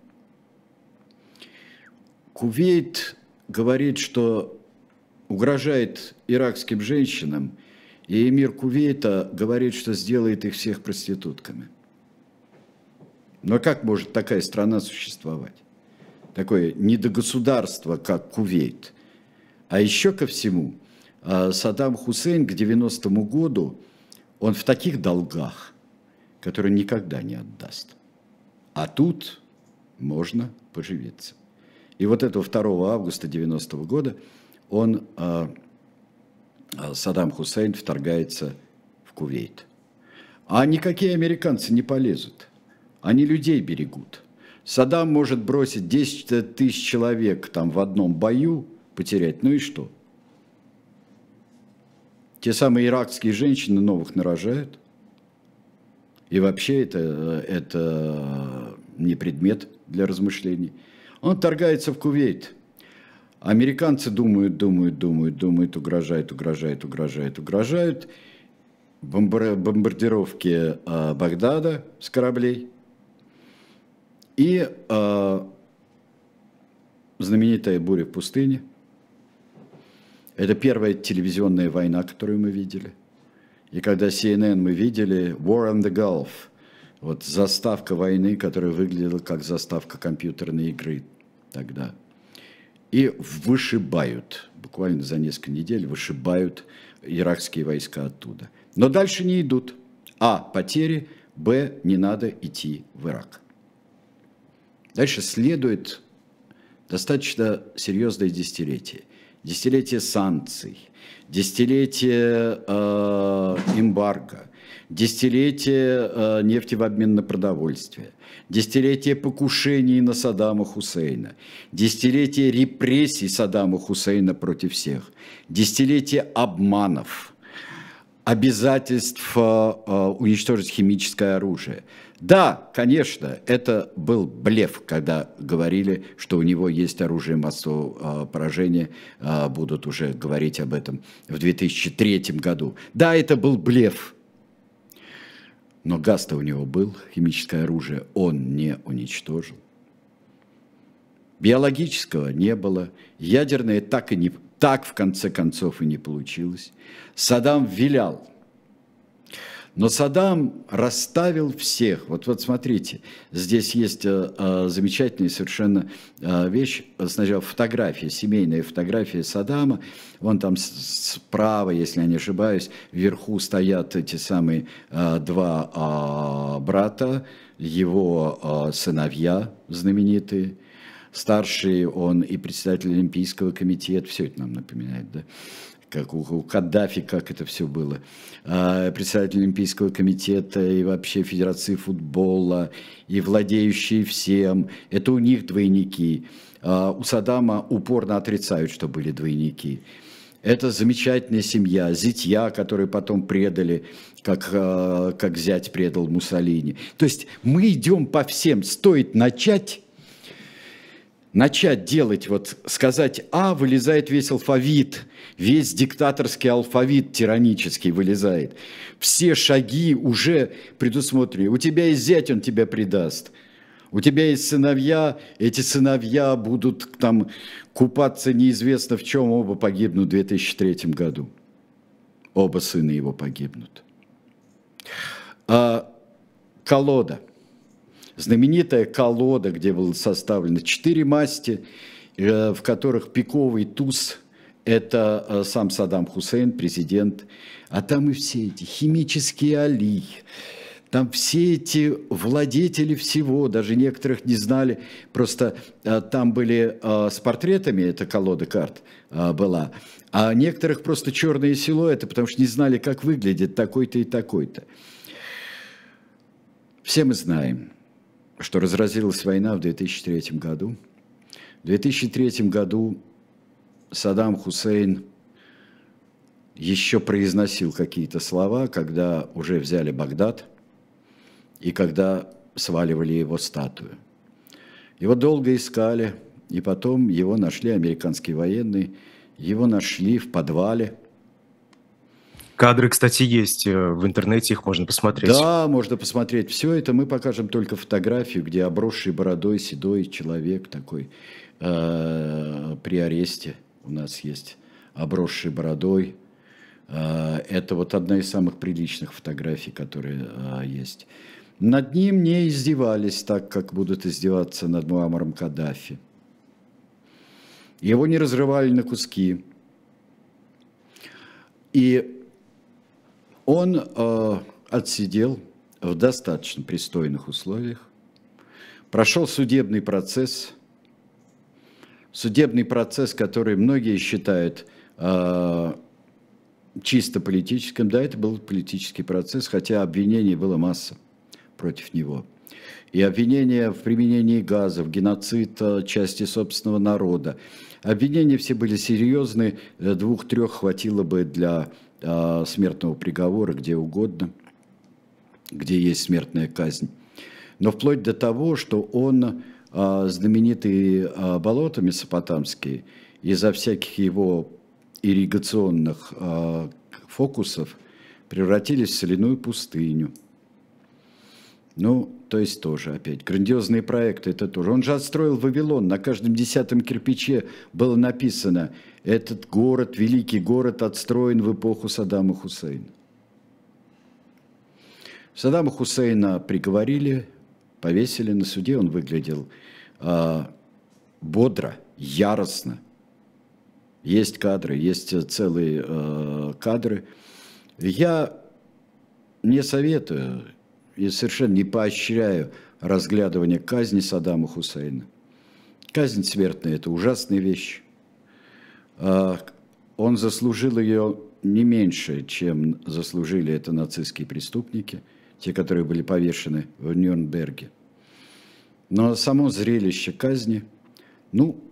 Кувейт говорит, что угрожает иракским женщинам, и эмир Кувейта говорит, что сделает их всех проститутками. Но как может такая страна существовать? Такое недогосударство, как Кувейт. А еще ко всему, а, Саддам Хусейн к 90-му году, он в таких долгах, которые никогда не отдаст. А тут можно поживиться. И вот этого 2 августа 90 -го года он, а, Саддам Хусейн, вторгается в Кувейт. А никакие американцы не полезут. Они людей берегут. Саддам может бросить 10 тысяч человек там в одном бою, потерять, ну и что? Те самые иракские женщины новых нарожают. И вообще это, это не предмет для размышлений. Он торгается в Кувейт. Американцы думают, думают, думают, думают, угрожают, угрожают, угрожают, угрожают. Бомбардировки э, Багдада с кораблей. И э, знаменитая буря в пустыне. Это первая телевизионная война, которую мы видели. И когда CNN мы видели War on the Gulf, вот заставка войны, которая выглядела как заставка компьютерной игры тогда. И вышибают, буквально за несколько недель вышибают иракские войска оттуда. Но дальше не идут. А. Потери. Б. Не надо идти в Ирак. Дальше следует достаточно серьезное десятилетие. Десятилетие санкций, десятилетие э, эмбарго, десятилетие э, нефти в обмен на продовольствие, десятилетие покушений на Саддама Хусейна, десятилетие репрессий Саддама Хусейна против всех, десятилетие обманов, обязательств э, э, уничтожить химическое оружие. Да, конечно, это был блеф, когда говорили, что у него есть оружие массового поражения, будут уже говорить об этом в 2003 году. Да, это был блеф, но газ-то у него был, химическое оружие он не уничтожил. Биологического не было, ядерное так и не, так в конце концов и не получилось. Саддам вилял но Саддам расставил всех. Вот, вот смотрите, здесь есть э, э, замечательная совершенно э, вещь. Сначала фотография, семейная фотография Саддама. Вон там справа, если я не ошибаюсь, вверху стоят эти самые э, два э, брата, его э, сыновья знаменитые. Старший он и председатель Олимпийского комитета, все это нам напоминает, да? Как у, у Каддафи, как это все было, а, председатель Олимпийского комитета и вообще Федерации футбола, и владеющие всем, это у них двойники. А, у Саддама упорно отрицают, что были двойники. Это замечательная семья, зятья, которые потом предали, как, а, как зять предал Муссолини. То есть мы идем по всем, стоит начать начать делать, вот сказать А, вылезает весь алфавит, весь диктаторский алфавит тиранический вылезает. Все шаги уже предусмотрены. У тебя есть зять, он тебя предаст. У тебя есть сыновья, эти сыновья будут там купаться неизвестно в чем, оба погибнут в 2003 году. Оба сына его погибнут. А, колода – знаменитая колода, где было составлено четыре масти, э, в которых пиковый туз – это э, сам Саддам Хусейн, президент, а там и все эти химические али, там все эти владетели всего, даже некоторых не знали, просто э, там были с портретами, эта колода карт была, а некоторых просто черные силуэты, потому что не знали, как выглядит такой-то и такой-то. Все мы знаем – что разразилась война в 2003 году. В 2003 году Саддам Хусейн еще произносил какие-то слова, когда уже взяли Багдад и когда сваливали его статую. Его долго искали, и потом его нашли американские военные, его нашли в подвале – Кадры, кстати, есть э, в интернете, их можно посмотреть. Да, можно посмотреть. Все это мы покажем только фотографию, где обросший бородой седой человек такой э, при аресте у нас есть. Обросший бородой. Э, это вот одна из самых приличных фотографий, которые есть. Над ним не издевались так, как будут издеваться над Муаммаром Каддафи. Его не разрывали на куски. И он э, отсидел в достаточно пристойных условиях, прошел судебный процесс, судебный процесс, который многие считают э, чисто политическим. Да, это был политический процесс, хотя обвинений было масса против него. И обвинения в применении газов, геноцид э, части собственного народа. Обвинения все были серьезные, двух-трех хватило бы для смертного приговора где угодно, где есть смертная казнь. Но вплоть до того, что он а, знаменитые а, болота месопотамские из-за всяких его ирригационных фокусов превратились в соляную пустыню. Ну, то есть тоже опять грандиозные проекты, это тоже. Он же отстроил Вавилон, на каждом десятом кирпиче было написано, этот город, великий город, отстроен в эпоху Саддама Хусейна. Саддама Хусейна приговорили, повесили на суде, он выглядел а, бодро, яростно. Есть кадры, есть целые а, кадры. Я не советую и совершенно не поощряю разглядывание казни Саддама Хусейна. Казнь смертная – это ужасная вещь. А, он заслужил ее не меньше, чем заслужили это нацистские преступники, те, которые были повешены в Нюрнберге. Но само зрелище казни, ну,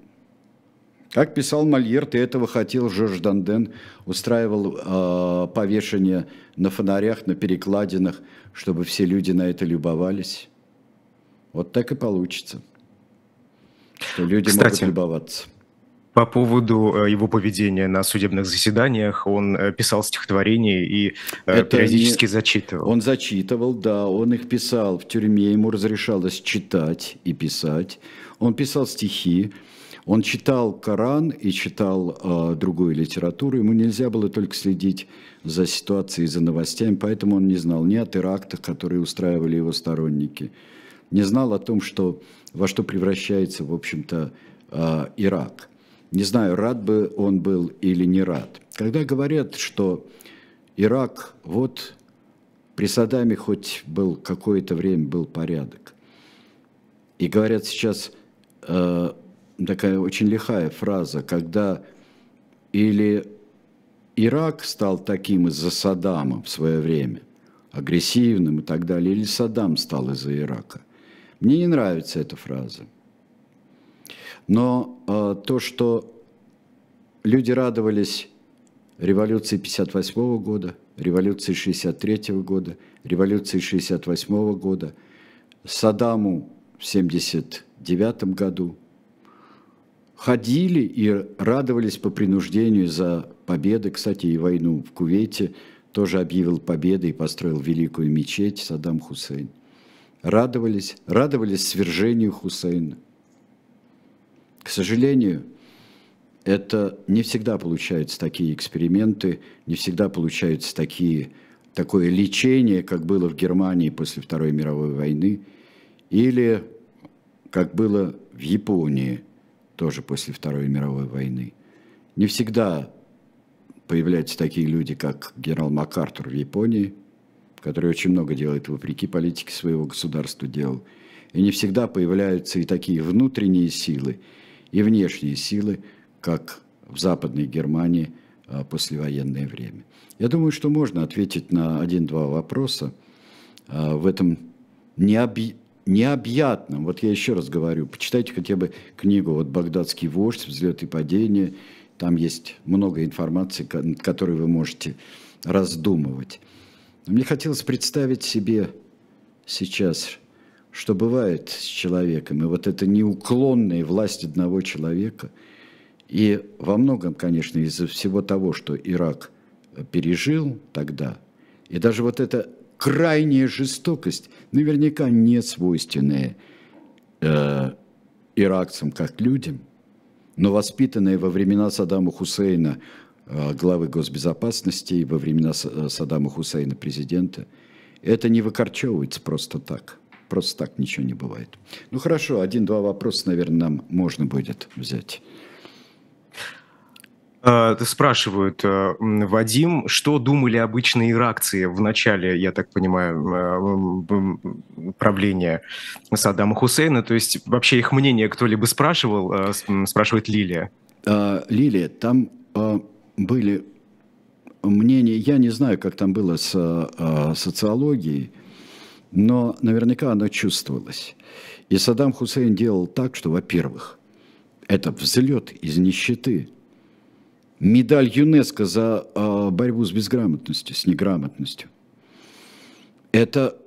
как писал Мольер, ты этого хотел, Жорж Данден устраивал э, повешение на фонарях, на перекладинах, чтобы все люди на это любовались. Вот так и получится, что люди Кстати, могут любоваться. По поводу э, его поведения на судебных заседаниях, он э, писал стихотворения и э, это периодически не... зачитывал. Он зачитывал, да, он их писал в тюрьме, ему разрешалось читать и писать. Он писал стихи, он читал Коран и читал э, другую литературу. Ему нельзя было только следить за ситуацией, за новостями, поэтому он не знал ни о терактах, которые устраивали его сторонники, не знал о том, что, во что превращается, в общем-то, э, Ирак. Не знаю, рад бы он был или не рад. Когда говорят, что Ирак, вот при Саддаме хоть был какое-то время был порядок, и говорят сейчас, э, такая очень лихая фраза, когда или Ирак стал таким из-за Саддама в свое время, агрессивным и так далее, или Саддам стал из-за Ирака. Мне не нравится эта фраза. Но э, то, что люди радовались революции 58 года, революции 63 года, революции 68 года, Саддаму в 79 году – ходили и радовались по принуждению за победы. Кстати, и войну в Кувейте тоже объявил победы и построил великую мечеть Саддам Хусейн. Радовались, радовались свержению Хусейна. К сожалению, это не всегда получаются такие эксперименты, не всегда получаются такие, такое лечение, как было в Германии после Второй мировой войны, или как было в Японии – тоже после Второй мировой войны. Не всегда появляются такие люди, как генерал МакАртур в Японии, который очень много делает вопреки политике своего государства делал. И не всегда появляются и такие внутренние силы, и внешние силы, как в Западной Германии а, послевоенное время. Я думаю, что можно ответить на один-два вопроса а, в этом необъ необъятном. Вот я еще раз говорю, почитайте хотя бы книгу вот «Багдадский вождь. Взлет и падение». Там есть много информации, которой вы можете раздумывать. Мне хотелось представить себе сейчас, что бывает с человеком, и вот эта неуклонная власть одного человека, и во многом, конечно, из-за всего того, что Ирак пережил тогда, и даже вот это крайняя жестокость, наверняка не свойственная э, иракцам как людям, но воспитанная во времена Саддама Хусейна, э, главы госбезопасности, и во времена э, Саддама Хусейна, президента, это не выкорчевывается просто так. Просто так ничего не бывает. Ну хорошо, один-два вопроса, наверное, нам можно будет взять. Э, спрашивают, э, Вадим, что думали обычные иракцы в начале, я так понимаю, э, правления Саддама Хусейна? То есть вообще их мнение кто-либо спрашивал, спрашивает Лилия. Лилия, там были мнения, я не знаю, как там было с социологией, но наверняка оно чувствовалось. И Саддам Хусейн делал так, что, во-первых, это взлет из нищеты – медаль ЮНЕСКО за э, борьбу с безграмотностью, с неграмотностью. Это,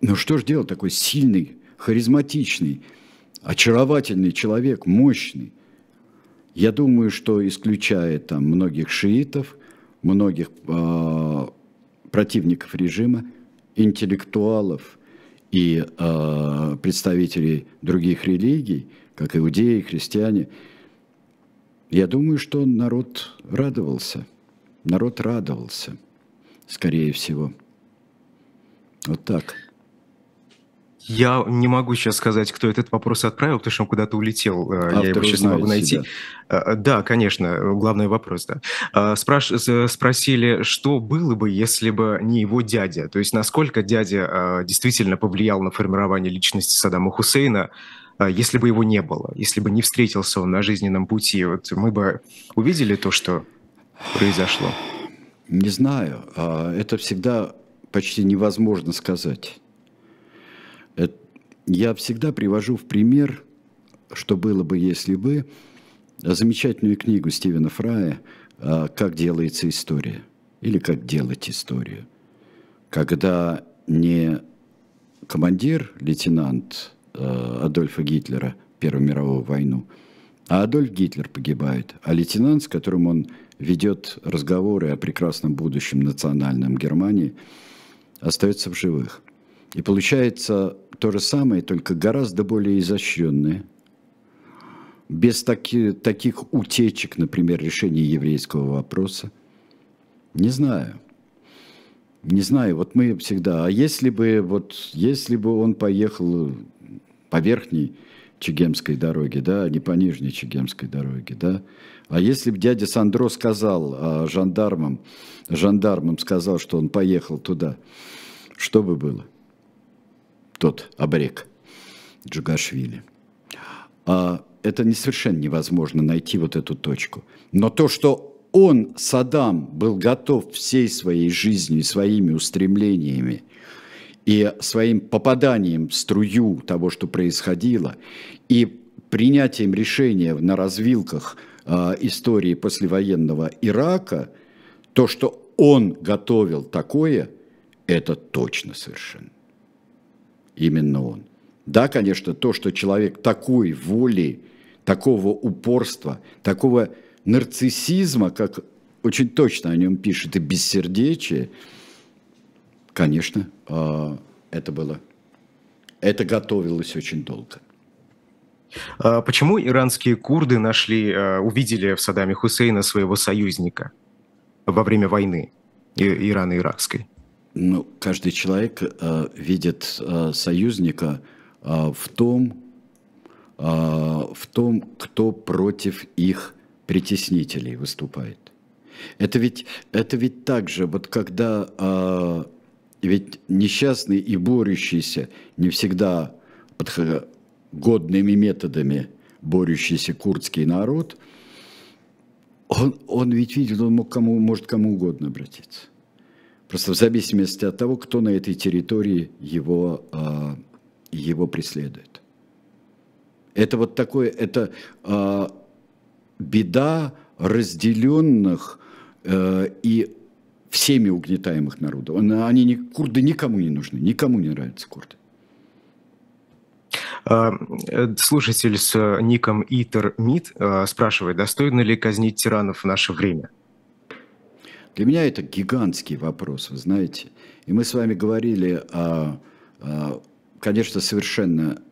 ну что ж делать, такой сильный, харизматичный, очаровательный человек, мощный. Я думаю, что исключая там многих шиитов, многих э, противников режима, интеллектуалов и э, представителей других религий, как иудеи, христиане, я думаю, что народ радовался. Народ радовался, скорее всего. Вот так. Я не могу сейчас сказать, кто этот вопрос отправил, потому что он куда-то улетел. Автор я его сейчас не могу найти. Да. да, конечно, главный вопрос. Да. А, спраш... Спросили, что было бы, если бы не его дядя? То есть насколько дядя действительно повлиял на формирование личности Саддама Хусейна, если бы его не было, если бы не встретился он на жизненном пути, вот мы бы увидели то, что произошло? Не знаю. Это всегда почти невозможно сказать. Я всегда привожу в пример, что было бы, если бы, замечательную книгу Стивена Фрая а, «Как делается история» или «Как делать историю», когда не командир, лейтенант а, Адольфа Гитлера Первую мировую войну, а Адольф Гитлер погибает, а лейтенант, с которым он ведет разговоры о прекрасном будущем национальном Германии, остается в живых – и получается то же самое, только гораздо более изощренное, без таки, таких утечек, например, решения еврейского вопроса. Не знаю. Не знаю, вот мы всегда, а если бы, вот, если бы он поехал по верхней Чегемской дороге, да, а не по нижней Чегемской дороге, да, а если бы дядя Сандро сказал а жандармам, жандармам сказал, что он поехал туда, что бы было? тот обрек Джугашвили. А это не совершенно невозможно найти вот эту точку. Но то, что он, Саддам, был готов всей своей жизнью, своими устремлениями и своим попаданием в струю того, что происходило, и принятием решения на развилках э, истории послевоенного Ирака, то, что он готовил такое, это точно совершенно именно он. Да, конечно, то, что человек такой воли, такого упорства, такого нарциссизма, как очень точно о нем пишет, и бессердечие, конечно, а, это было, это готовилось очень долго. А почему иранские курды нашли, а, увидели в Саддаме Хусейна своего союзника во время войны Ирано-Иракской? ну, каждый человек э, видит э, союзника э, в том, э, в том, кто против их притеснителей выступает. Это ведь, это ведь так же, вот когда э, ведь несчастный и борющийся, не всегда годными методами борющийся курдский народ, он, он ведь видел, он мог кому, может кому угодно обратиться. Просто в зависимости от того, кто на этой территории его, а, его преследует. Это вот такое, это а, беда разделенных э, и всеми угнетаемых народов. Они не, курды никому не нужны, никому не нравятся курды. А, э, слушатель с ником Итер Мид спрашивает, достойно ли казнить тиранов в наше время? Для меня это гигантский вопрос, вы знаете. И мы с вами говорили о, о конечно, совершенно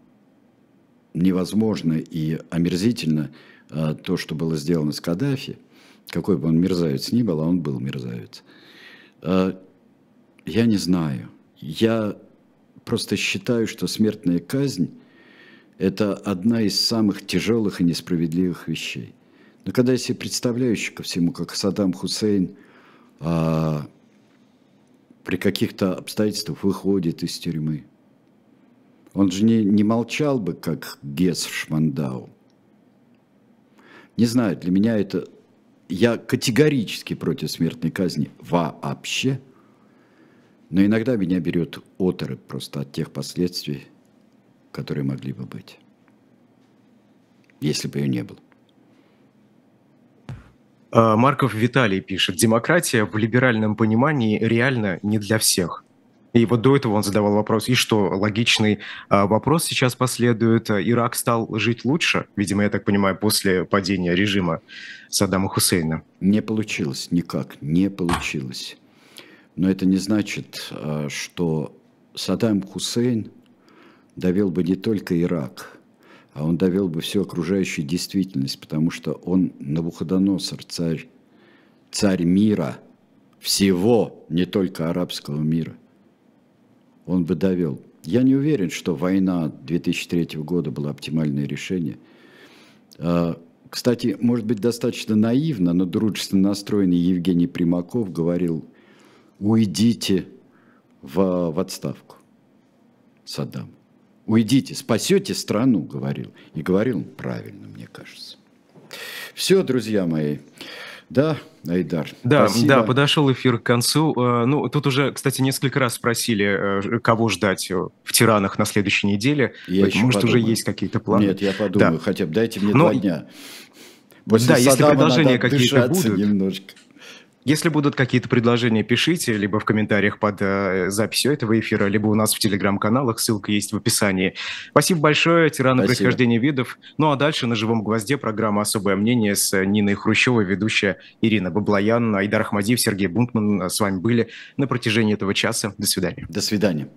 невозможно и омерзительно то, что было сделано с Каддафи, какой бы он мерзавец ни был, а он был мерзавец. А, я не знаю. Я просто считаю, что смертная казнь – это одна из самых тяжелых и несправедливых вещей. Но когда я себе представляю еще ко всему, как Саддам Хусейн – а, при каких-то обстоятельствах выходит из тюрьмы. Он же не, не молчал бы, как Гес в Швандау. Не знаю, для меня это... Я категорически против смертной казни вообще. Но иногда меня берет оторопь просто от тех последствий, которые могли бы быть, если бы ее не было. А, Марков Виталий пишет, демократия в либеральном понимании реально не для всех. И вот до этого он задавал вопрос, и что, логичный а, вопрос сейчас последует, Ирак стал жить лучше, видимо, я так понимаю, после падения режима Саддама Хусейна? Не получилось никак, не получилось. Но это не значит, а, что Саддам Хусейн довел бы не только Ирак, а он довел бы всю окружающую действительность, потому что он Навуходоносор, царь, царь мира, всего, не только арабского мира. Он бы довел. Я не уверен, что война 2003 года была оптимальное решение. А, кстати, может быть, достаточно наивно, но дружественно настроенный Евгений Примаков говорил, уйдите в, в отставку, Саддам. Уйдите, спасете страну, говорил. И говорил правильно, мне кажется. Все, друзья мои. Да, Айдар. Да, спасибо. да, подошел эфир к концу. Э, ну, тут уже, кстати, несколько раз спросили, э, кого ждать в «Тиранах» на следующей неделе. Я Может, подумаю. уже есть какие-то планы? Нет, я подумаю, да. хотя бы дайте мне Но... два дня. После да, если предложения какие-то будут. немножко. Если будут какие-то предложения, пишите, либо в комментариях под э, записью этого эфира, либо у нас в телеграм-каналах, ссылка есть в описании. Спасибо большое, тираны Спасибо. происхождения видов. Ну а дальше на живом гвозде программа «Особое мнение» с Ниной Хрущевой, ведущая Ирина Баблоян, Айдар Ахмадиев, Сергей Бунтман с вами были на протяжении этого часа. До свидания. До свидания.